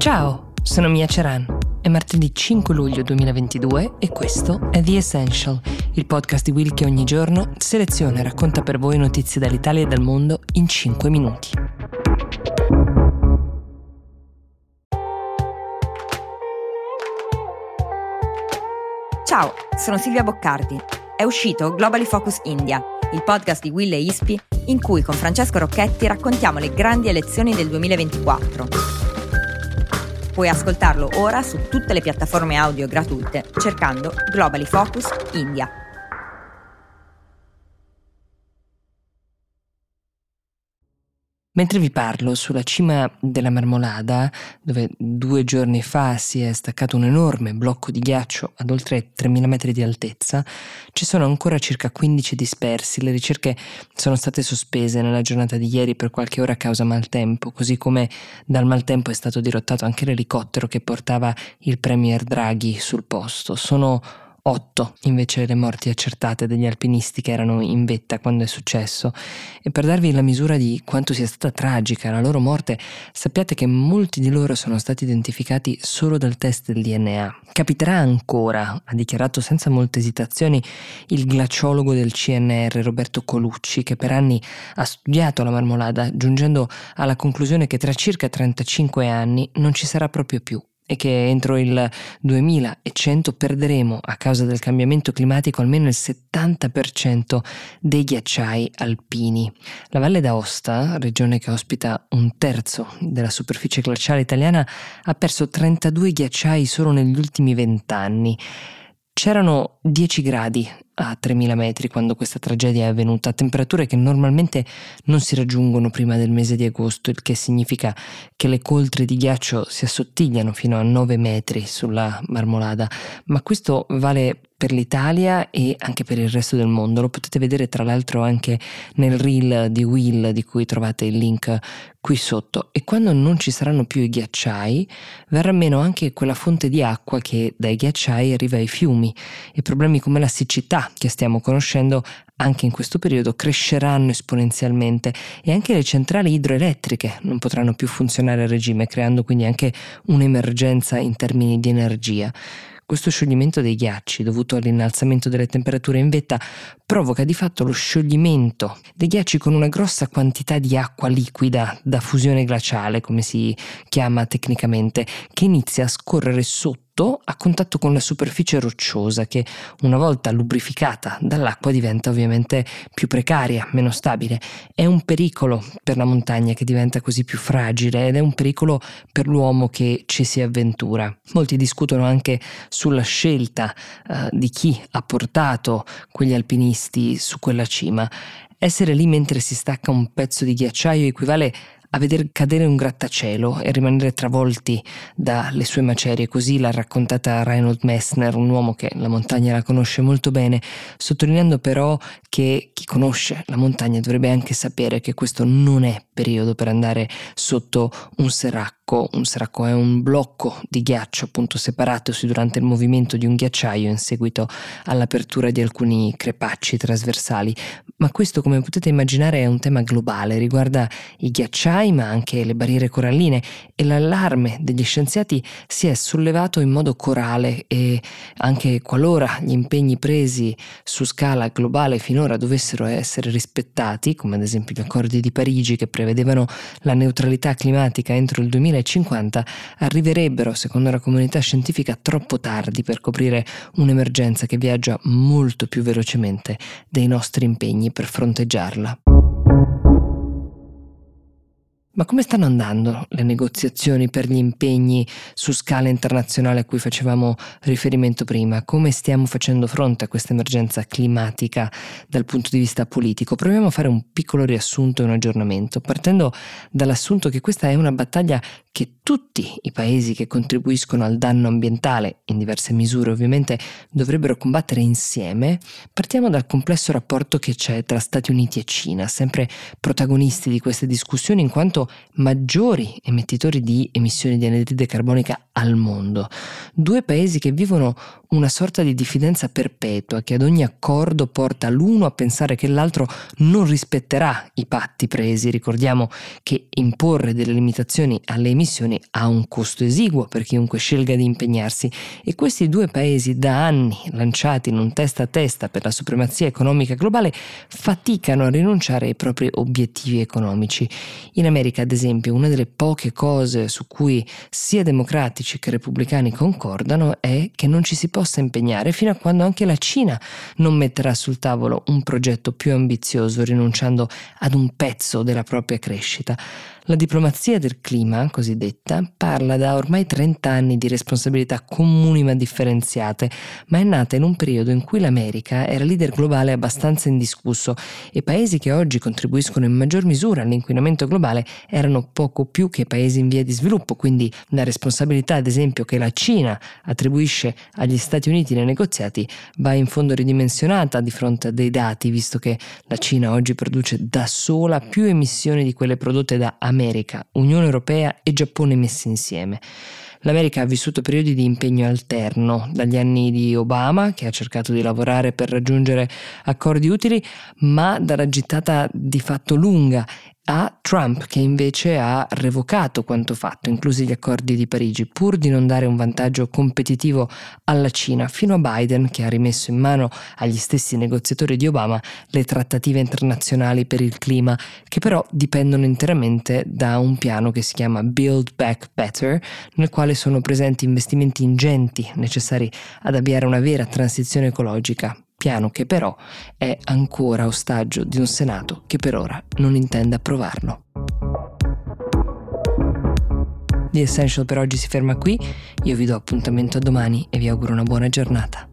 Ciao, sono Mia Ceran. È martedì 5 luglio 2022 e questo è The Essential, il podcast di Will che ogni giorno seleziona e racconta per voi notizie dall'Italia e dal mondo in 5 minuti. Ciao, sono Silvia Boccardi. È uscito Globally Focus India, il podcast di Will e Ispi in cui con Francesco Rocchetti raccontiamo le grandi elezioni del 2024 Puoi ascoltarlo ora su tutte le piattaforme audio gratuite cercando Globally Focus India. Mentre vi parlo sulla cima della Marmolada, dove due giorni fa si è staccato un enorme blocco di ghiaccio ad oltre 3.000 metri di altezza, ci sono ancora circa 15 dispersi. Le ricerche sono state sospese nella giornata di ieri per qualche ora a causa maltempo, così come dal maltempo è stato dirottato anche l'elicottero che portava il Premier Draghi sul posto. Sono 8 invece le morti accertate degli alpinisti che erano in vetta quando è successo e per darvi la misura di quanto sia stata tragica la loro morte sappiate che molti di loro sono stati identificati solo dal test del DNA. Capiterà ancora, ha dichiarato senza molte esitazioni il glaciologo del CNR Roberto Colucci che per anni ha studiato la marmolada giungendo alla conclusione che tra circa 35 anni non ci sarà proprio più e che entro il 2100 perderemo a causa del cambiamento climatico almeno il 70% dei ghiacciai alpini. La Valle d'Aosta, regione che ospita un terzo della superficie glaciale italiana, ha perso 32 ghiacciai solo negli ultimi vent'anni. C'erano 10 gradi a 3000 metri quando questa tragedia è avvenuta, temperature che normalmente non si raggiungono prima del mese di agosto, il che significa che le coltre di ghiaccio si assottigliano fino a 9 metri sulla marmolada, ma questo vale per l'Italia e anche per il resto del mondo. Lo potete vedere tra l'altro anche nel reel di Will di cui trovate il link qui sotto e quando non ci saranno più i ghiacciai verrà meno anche quella fonte di acqua che dai ghiacciai arriva ai fiumi e problemi come la siccità che stiamo conoscendo anche in questo periodo cresceranno esponenzialmente e anche le centrali idroelettriche non potranno più funzionare a regime creando quindi anche un'emergenza in termini di energia. Questo scioglimento dei ghiacci, dovuto all'innalzamento delle temperature in vetta, provoca di fatto lo scioglimento dei ghiacci con una grossa quantità di acqua liquida da fusione glaciale, come si chiama tecnicamente, che inizia a scorrere sotto tutto a contatto con la superficie rocciosa che una volta lubrificata dall'acqua diventa ovviamente più precaria, meno stabile. È un pericolo per la montagna che diventa così più fragile ed è un pericolo per l'uomo che ci si avventura. Molti discutono anche sulla scelta uh, di chi ha portato quegli alpinisti su quella cima. Essere lì mentre si stacca un pezzo di ghiacciaio equivale a veder cadere un grattacielo e rimanere travolti dalle sue macerie. Così l'ha raccontata Reinhold Messner, un uomo che la montagna la conosce molto bene, sottolineando però che chi conosce la montagna dovrebbe anche sapere che questo non è periodo per andare sotto un seracco un seracco è un blocco di ghiaccio appunto separatosi durante il movimento di un ghiacciaio in seguito all'apertura di alcuni crepacci trasversali, ma questo come potete immaginare è un tema globale, riguarda i ghiacciai ma anche le barriere coralline e l'allarme degli scienziati si è sollevato in modo corale e anche qualora gli impegni presi su scala globale finora dovessero essere rispettati, come ad esempio gli accordi di Parigi che prevedevano la neutralità climatica entro il 2050, 2050 arriverebbero, secondo la comunità scientifica, troppo tardi per coprire un'emergenza che viaggia molto più velocemente dei nostri impegni per fronteggiarla. Ma come stanno andando le negoziazioni per gli impegni su scala internazionale a cui facevamo riferimento prima? Come stiamo facendo fronte a questa emergenza climatica dal punto di vista politico? Proviamo a fare un piccolo riassunto e un aggiornamento, partendo dall'assunto che questa è una battaglia che tutti i paesi che contribuiscono al danno ambientale, in diverse misure ovviamente, dovrebbero combattere insieme, partiamo dal complesso rapporto che c'è tra Stati Uniti e Cina, sempre protagonisti di queste discussioni in quanto maggiori emettitori di emissioni di anidride carbonica al mondo. Due paesi che vivono una sorta di diffidenza perpetua che ad ogni accordo porta l'uno a pensare che l'altro non rispetterà i patti presi. Ricordiamo che imporre delle limitazioni alle emissioni ha un costo esiguo per chiunque scelga di impegnarsi e questi due paesi da anni lanciati in un testa a testa per la supremazia economica globale faticano a rinunciare ai propri obiettivi economici. In America, ad esempio, una delle poche cose su cui sia democratici che repubblicani concordano è che non ci si possa impegnare fino a quando anche la Cina non metterà sul tavolo un progetto più ambizioso, rinunciando ad un pezzo della propria crescita. La diplomazia del clima, cosiddetta, parla da ormai 30 anni di responsabilità comuni ma differenziate, ma è nata in un periodo in cui l'America era leader globale abbastanza indiscusso e paesi che oggi contribuiscono in maggior misura all'inquinamento globale erano poco più che paesi in via di sviluppo, quindi la responsabilità ad esempio che la Cina attribuisce agli Stati Uniti nei negoziati va in fondo ridimensionata di fronte a dei dati, visto che la Cina oggi produce da sola più emissioni di quelle prodotte da America Unione Europea e Giappone messi insieme. L'America ha vissuto periodi di impegno alterno, dagli anni di Obama, che ha cercato di lavorare per raggiungere accordi utili, ma dalla gittata di fatto lunga a Trump che invece ha revocato quanto fatto, inclusi gli accordi di Parigi, pur di non dare un vantaggio competitivo alla Cina, fino a Biden che ha rimesso in mano agli stessi negoziatori di Obama le trattative internazionali per il clima, che però dipendono interamente da un piano che si chiama Build Back Better, nel quale sono presenti investimenti ingenti necessari ad avviare una vera transizione ecologica piano che però è ancora ostaggio di un Senato che per ora non intende approvarlo. The Essential per oggi si ferma qui, io vi do appuntamento a domani e vi auguro una buona giornata.